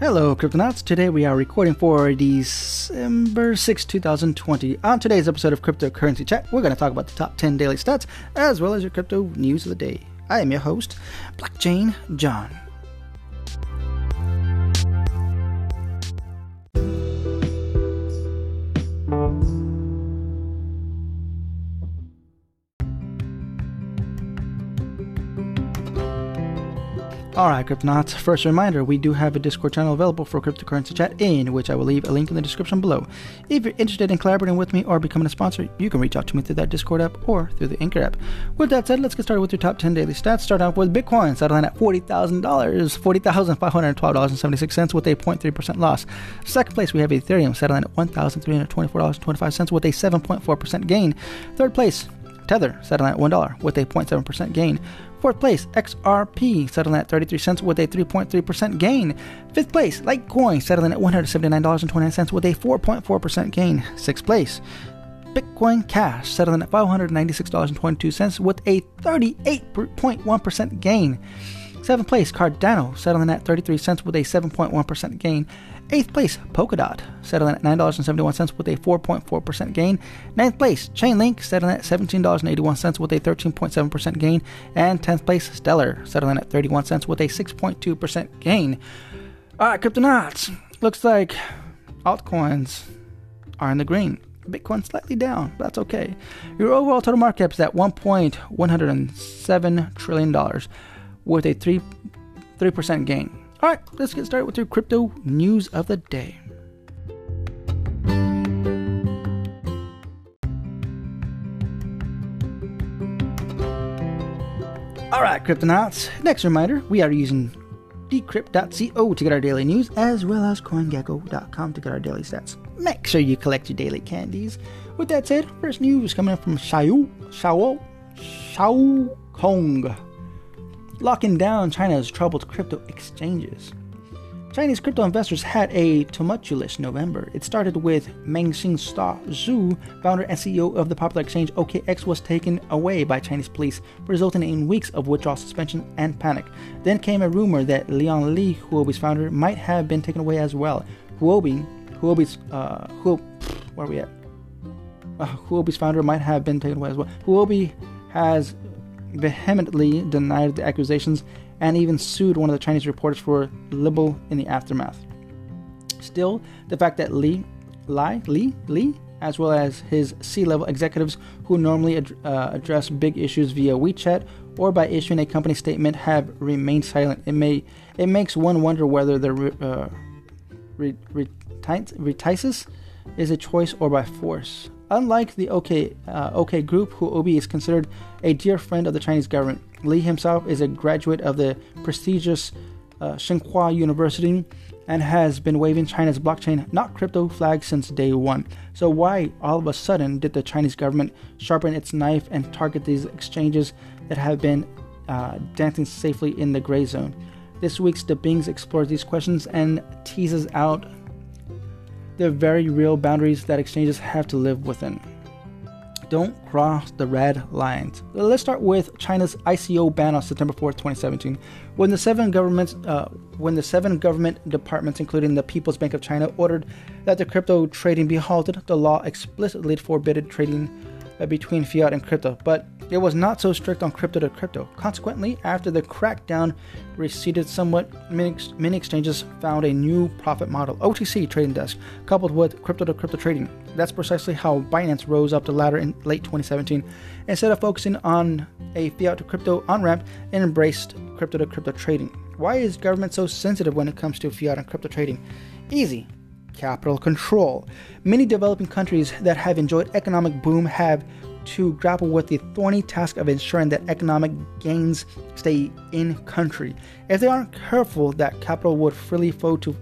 Hello, Cryptonauts. Today we are recording for December 6, 2020. On today's episode of Cryptocurrency Chat, we're going to talk about the top 10 daily stats as well as your crypto news of the day. I am your host, Blockchain John. Alright, Cryptonauts, first reminder we do have a Discord channel available for cryptocurrency chat, in which I will leave a link in the description below. If you're interested in collaborating with me or becoming a sponsor, you can reach out to me through that Discord app or through the Anchor app. With that said, let's get started with your top 10 daily stats. Start off with Bitcoin, settling at $40,000, $40,512.76 with a 0.3% loss. Second place, we have Ethereum, settling at $1,324.25 with a 7.4% gain. Third place, Tether, settling at $1 with a 0.7% gain. Fourth place, XRP, settling at 33 cents with a 3.3% gain. Fifth place, Litecoin, settling at $179.29 with a 4.4% gain. Sixth place, Bitcoin Cash, settling at $596.22 with a 38.1% gain. Seventh place, Cardano, settling at 33 cents with a 7.1% gain. Eighth place, Polkadot, settling at $9.71 with a 4.4% gain. Ninth place, Chainlink, settling at $17.81 with a 13.7% gain. And 10th place, Stellar, settling at 31 cents with a 6.2% gain. Alright, Cryptonauts, looks like altcoins are in the green. Bitcoin slightly down, but that's okay. Your overall total market cap is at $1.107 trillion with a 3, 3% gain. All right, let's get started with your crypto news of the day. All right, Cryptonauts. Next reminder we are using decrypt.co to get our daily news, as well as coingecko.com to get our daily stats. Make sure you collect your daily candies. With that said, first news coming from Xiao, Xiao, Xiao Kong locking down China's troubled crypto exchanges. Chinese crypto investors had a tumultuous November. It started with Meng Xing, Star Zhu, founder and CEO of the popular exchange OKEx, was taken away by Chinese police, resulting in weeks of withdrawal suspension and panic. Then came a rumor that Liang Li, Huobi's founder, might have been taken away as well. Huobi, Huobi's, uh, Huobi, where are we at? Uh, Huobi's founder might have been taken away as well. Huobi has vehemently denied the accusations and even sued one of the Chinese reporters for libel in the aftermath. Still, the fact that Li, Li, Li, Li, as well as his C-level executives who normally ad- uh, address big issues via WeChat or by issuing a company statement have remained silent. It may it makes one wonder whether the uh, re- re- is a choice or by force. Unlike the OK, uh, OK Group, Huobi is considered a dear friend of the Chinese government. Li himself is a graduate of the prestigious uh, Tsinghua University and has been waving China's blockchain, not crypto flag since day one. So, why all of a sudden did the Chinese government sharpen its knife and target these exchanges that have been uh, dancing safely in the gray zone? This week's The Bings explores these questions and teases out the very real boundaries that exchanges have to live within. Don't cross the red lines. Let's start with China's ICO ban on September 4th, 2017. When the seven governments, uh, when the seven government departments, including the People's Bank of China, ordered that the crypto trading be halted, the law explicitly forbade trading Uh, between fiat and crypto, but it was not so strict on crypto to crypto. Consequently, after the crackdown receded somewhat, many, many exchanges found a new profit model, OTC trading desk, coupled with crypto to crypto trading. That's precisely how Binance rose up the ladder in late 2017. Instead of focusing on a fiat to crypto on ramp, it embraced crypto to crypto trading. Why is government so sensitive when it comes to fiat and crypto trading? Easy capital control. Many developing countries that have enjoyed economic boom have to grapple with the thorny task of ensuring that economic gains stay in country. If they aren't careful, that capital would freely flow to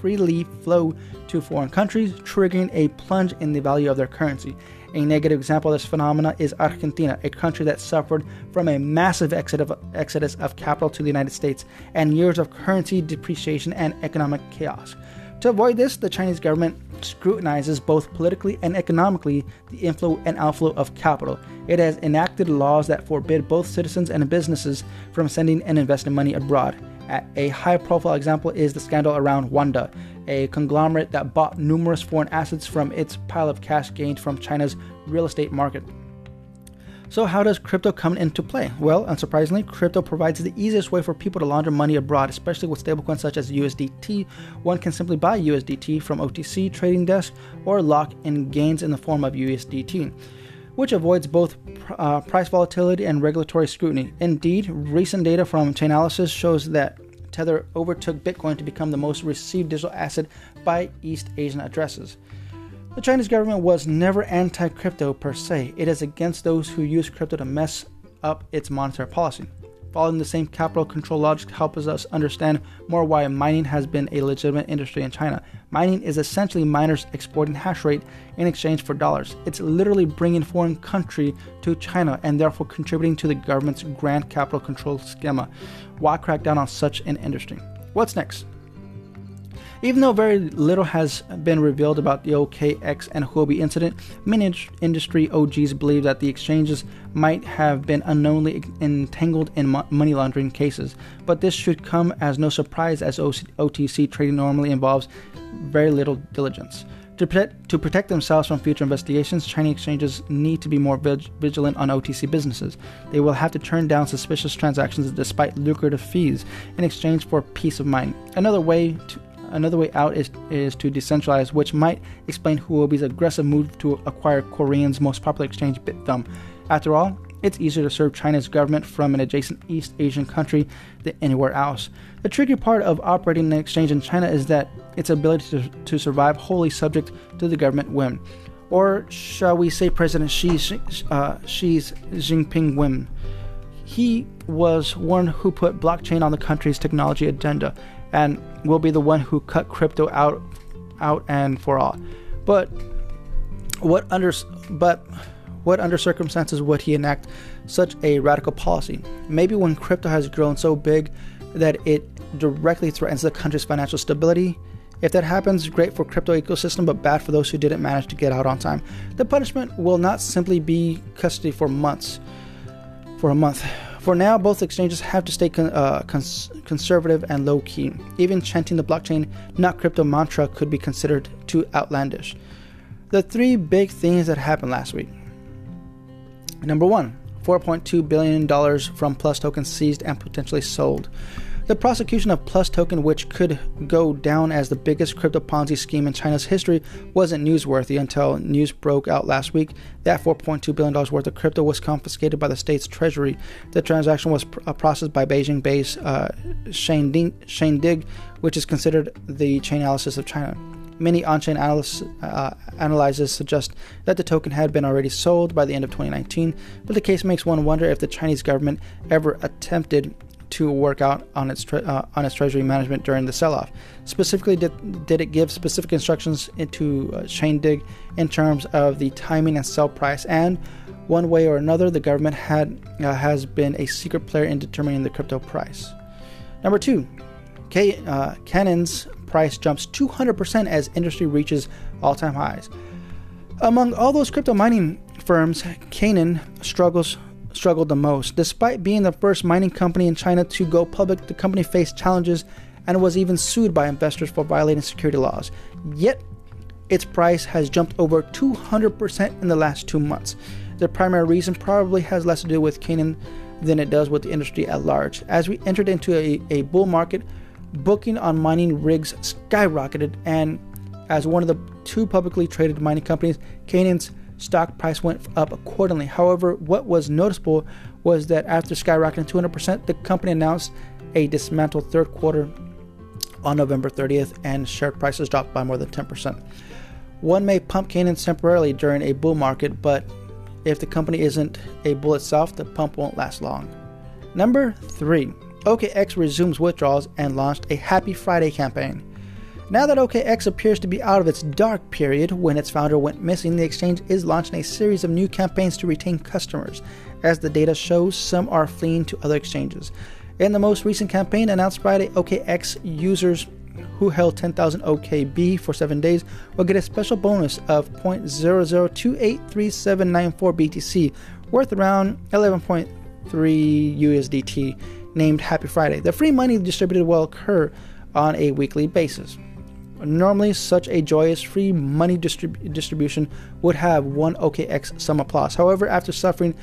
freely flow to foreign countries, triggering a plunge in the value of their currency. A negative example of this phenomenon is Argentina, a country that suffered from a massive exodus of capital to the United States and years of currency depreciation and economic chaos. To avoid this, the Chinese government scrutinizes both politically and economically the inflow and outflow of capital. It has enacted laws that forbid both citizens and businesses from sending and investing money abroad. A high profile example is the scandal around Wanda, a conglomerate that bought numerous foreign assets from its pile of cash gained from China's real estate market. So, how does crypto come into play? Well, unsurprisingly, crypto provides the easiest way for people to launder money abroad, especially with stablecoins such as USDT. One can simply buy USDT from OTC trading desk or lock in gains in the form of USDT, which avoids both uh, price volatility and regulatory scrutiny. Indeed, recent data from Chainalysis shows that Tether overtook Bitcoin to become the most received digital asset by East Asian addresses. The Chinese government was never anti crypto per se, it is against those who use crypto to mess up its monetary policy. Following the same capital control logic helps us understand more why mining has been a legitimate industry in China. Mining is essentially miners exporting hash rate in exchange for dollars. It's literally bringing foreign country to China and therefore contributing to the government's grand capital control schema. Why crack down on such an industry? What's next? Even though very little has been revealed about the OKEx and Huobi incident, many industry OGs believe that the exchanges might have been unknowingly entangled in money laundering cases. But this should come as no surprise as OTC trading normally involves very little diligence. To protect, to protect, themselves from future investigations, Chinese exchanges need to be more vig- vigilant on OTC businesses. They will have to turn down suspicious transactions despite lucrative fees in exchange for peace of mind. Another way to, Another way out is, is to decentralize, which might explain Huobi's aggressive move to acquire Korean's most popular exchange, Bithumb. After all, it's easier to serve China's government from an adjacent East Asian country than anywhere else. The tricky part of operating an exchange in China is that its ability to, to survive wholly subject to the government whim. Or shall we say President Xi, uh, Xi's Jinping whim? He was one who put blockchain on the country's technology agenda and will be the one who cut crypto out out and for all. But what under but what under circumstances would he enact such a radical policy? Maybe when crypto has grown so big that it directly threatens the country's financial stability. If that happens, great for crypto ecosystem, but bad for those who didn't manage to get out on time. The punishment will not simply be custody for months, for a month. For now, both exchanges have to stay con- uh, cons- conservative and low key. Even chanting the blockchain, not crypto mantra could be considered too outlandish. The three big things that happened last week. Number one, $4.2 billion from Plus tokens seized and potentially sold. The prosecution of Plus Token, which could go down as the biggest crypto Ponzi scheme in China's history, wasn't newsworthy until news broke out last week that $4.2 billion worth of crypto was confiscated by the state's treasury. The transaction was pr- uh, processed by Beijing based uh, Chaindig, which is considered the Chainalysis of China. Many on chain uh, analyses suggest that the token had been already sold by the end of 2019, but the case makes one wonder if the Chinese government ever attempted to work out on its tre- uh, on its treasury management during the sell-off. Specifically, did, did it give specific instructions into uh, Chaindig in terms of the timing and sell price? And one way or another, the government had uh, has been a secret player in determining the crypto price. Number two, K, uh, Canaan's price jumps 200% as industry reaches all-time highs. Among all those crypto mining firms, Canaan struggles struggled the most. Despite being the first mining company in China to go public, the company faced challenges and was even sued by investors for violating security laws. Yet, its price has jumped over 200% in the last two months. The primary reason probably has less to do with Canaan than it does with the industry at large. As we entered into a, a bull market, booking on mining rigs skyrocketed, and as one of the two publicly traded mining companies, Canaan's stock price went up accordingly. However, what was noticeable was that after skyrocketing 200%, the company announced a dismantled third quarter on November 30th, and share prices dropped by more than 10%. One may pump Canaan temporarily during a bull market, but if the company isn't a bull itself, the pump won't last long. Number three, OKEx resumes withdrawals and launched a Happy Friday campaign. Now that OKEx appears to be out of its dark period when its founder went missing, the exchange is launching a series of new campaigns to retain customers. As the data shows, some are fleeing to other exchanges. In the most recent campaign announced Friday, OKEx users who held 10,000 OKB for 7 days will get a special bonus of 0.00283794 BTC, worth around 11.3 USDT. named Happy Friday. The free money distributed will occur on a weekly basis. Normally, such a joyous free money distrib- distribution would have one OKEx some applause. However, after suffering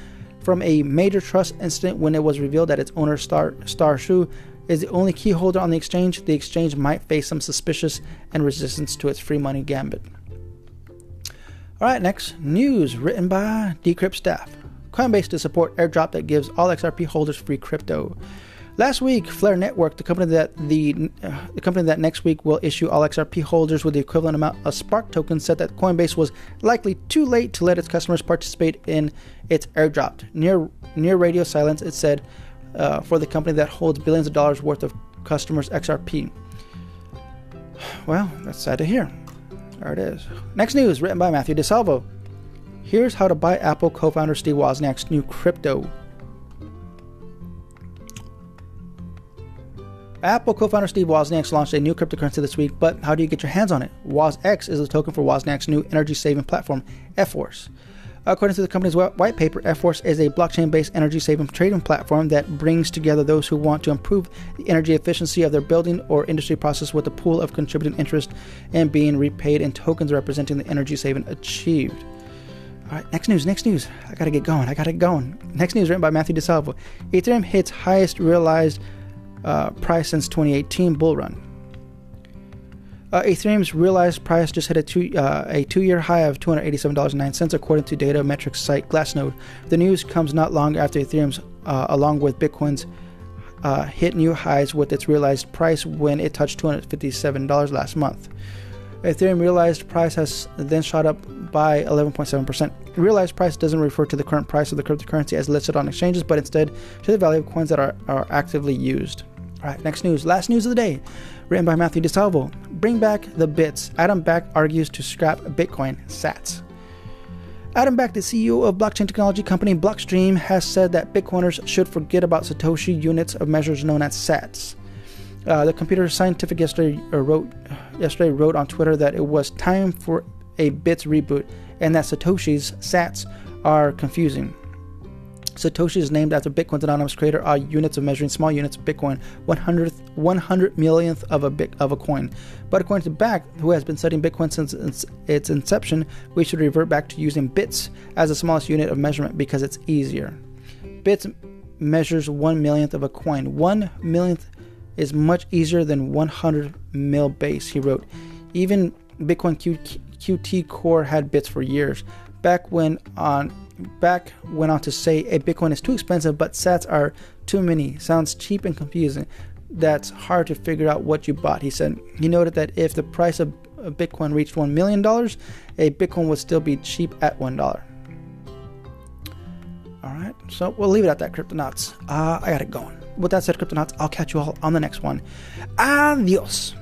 from a major trust incident when it was revealed that its owner, Star, Star Xu, is the only key holder on the exchange, the exchange might face some suspicious and resistance to its free money gambit. All right, next news written by Decrypt staff. Coinbase to support airdrop that gives all XRP holders free crypto. Last week, Flare Network, the company that the uh, the company that next week will issue all XRP holders with the equivalent amount of Spark tokens, said that Coinbase was likely too late to let its customers participate in its airdrop. Near near radio silence, it said uh, for the company that holds billions of dollars worth of customers' XRP. Well, that's sad to hear. There it is. Next news, written by Mathew Di Salvo. Here's how to buy Apple co-founder Steve Wozniak's new crypto. Apple co-founder Steve Wozniak launched a new cryptocurrency this week, but how do you get your hands on it? WozX is the token for Wozniak's new energy-saving platform, Efforce. According to the company's white paper, Efforce is a blockchain-based energy-saving trading platform that brings together those who want to improve the energy efficiency of their building or industry process with a pool of contributing interest and being repaid in tokens representing the energy saving achieved. All right, next news, next news. I gotta get going, I gotta get going. Next news written by Mathew Di Salvo. Ethereum hits highest realized uh, price since 2018 bull run. Uh, Ethereum's realized price just hit a two uh, a two year high of $287.09 according to data metrics site Glassnode. The news comes not long after Ethereum's, uh, along with Bitcoin's, uh, hit new highs with its realized price when it touched $257 last month. Ethereum realized price has then shot up by 11.7%. Realized price doesn't refer to the current price of the cryptocurrency as listed on exchanges, but instead to the value of coins that are, are actively used. All right, next news. Last news of the day, written by Mathew Di Salvo. Bring back the bits. Adam Back argues to scrap Bitcoin sats. Adam Back, the CEO of blockchain technology company Blockstream, has said that Bitcoiners should forget about Satoshi units of measures known as sats. Uh, the computer scientific yesterday uh, wrote yesterday wrote on Twitter that it was time for a bits reboot and that Satoshi's sats are confusing. Satoshi is named after Bitcoin's anonymous creator are units of measuring small units of Bitcoin, 100th, 100 millionth of a bit of a coin. But according to Back, who has been studying Bitcoin since its inception, we should revert back to using bits as the smallest unit of measurement because it's easier. Bits measures one millionth of a coin. One millionth is much easier than 100 mil base, he wrote. Even Bitcoin Q- QT Core had bits for years. Back when on back went on to say a Bitcoin is too expensive, but sats are too many. Sounds cheap and confusing. That's hard to figure out what you bought. He said he noted that if the price of Bitcoin reached one million dollars, a Bitcoin would still be cheap at one dollar. All right, so we'll leave it at that, Cryptonauts. Uh, I got it going with that said, Cryptonauts, I'll catch you all on the next one. Adios.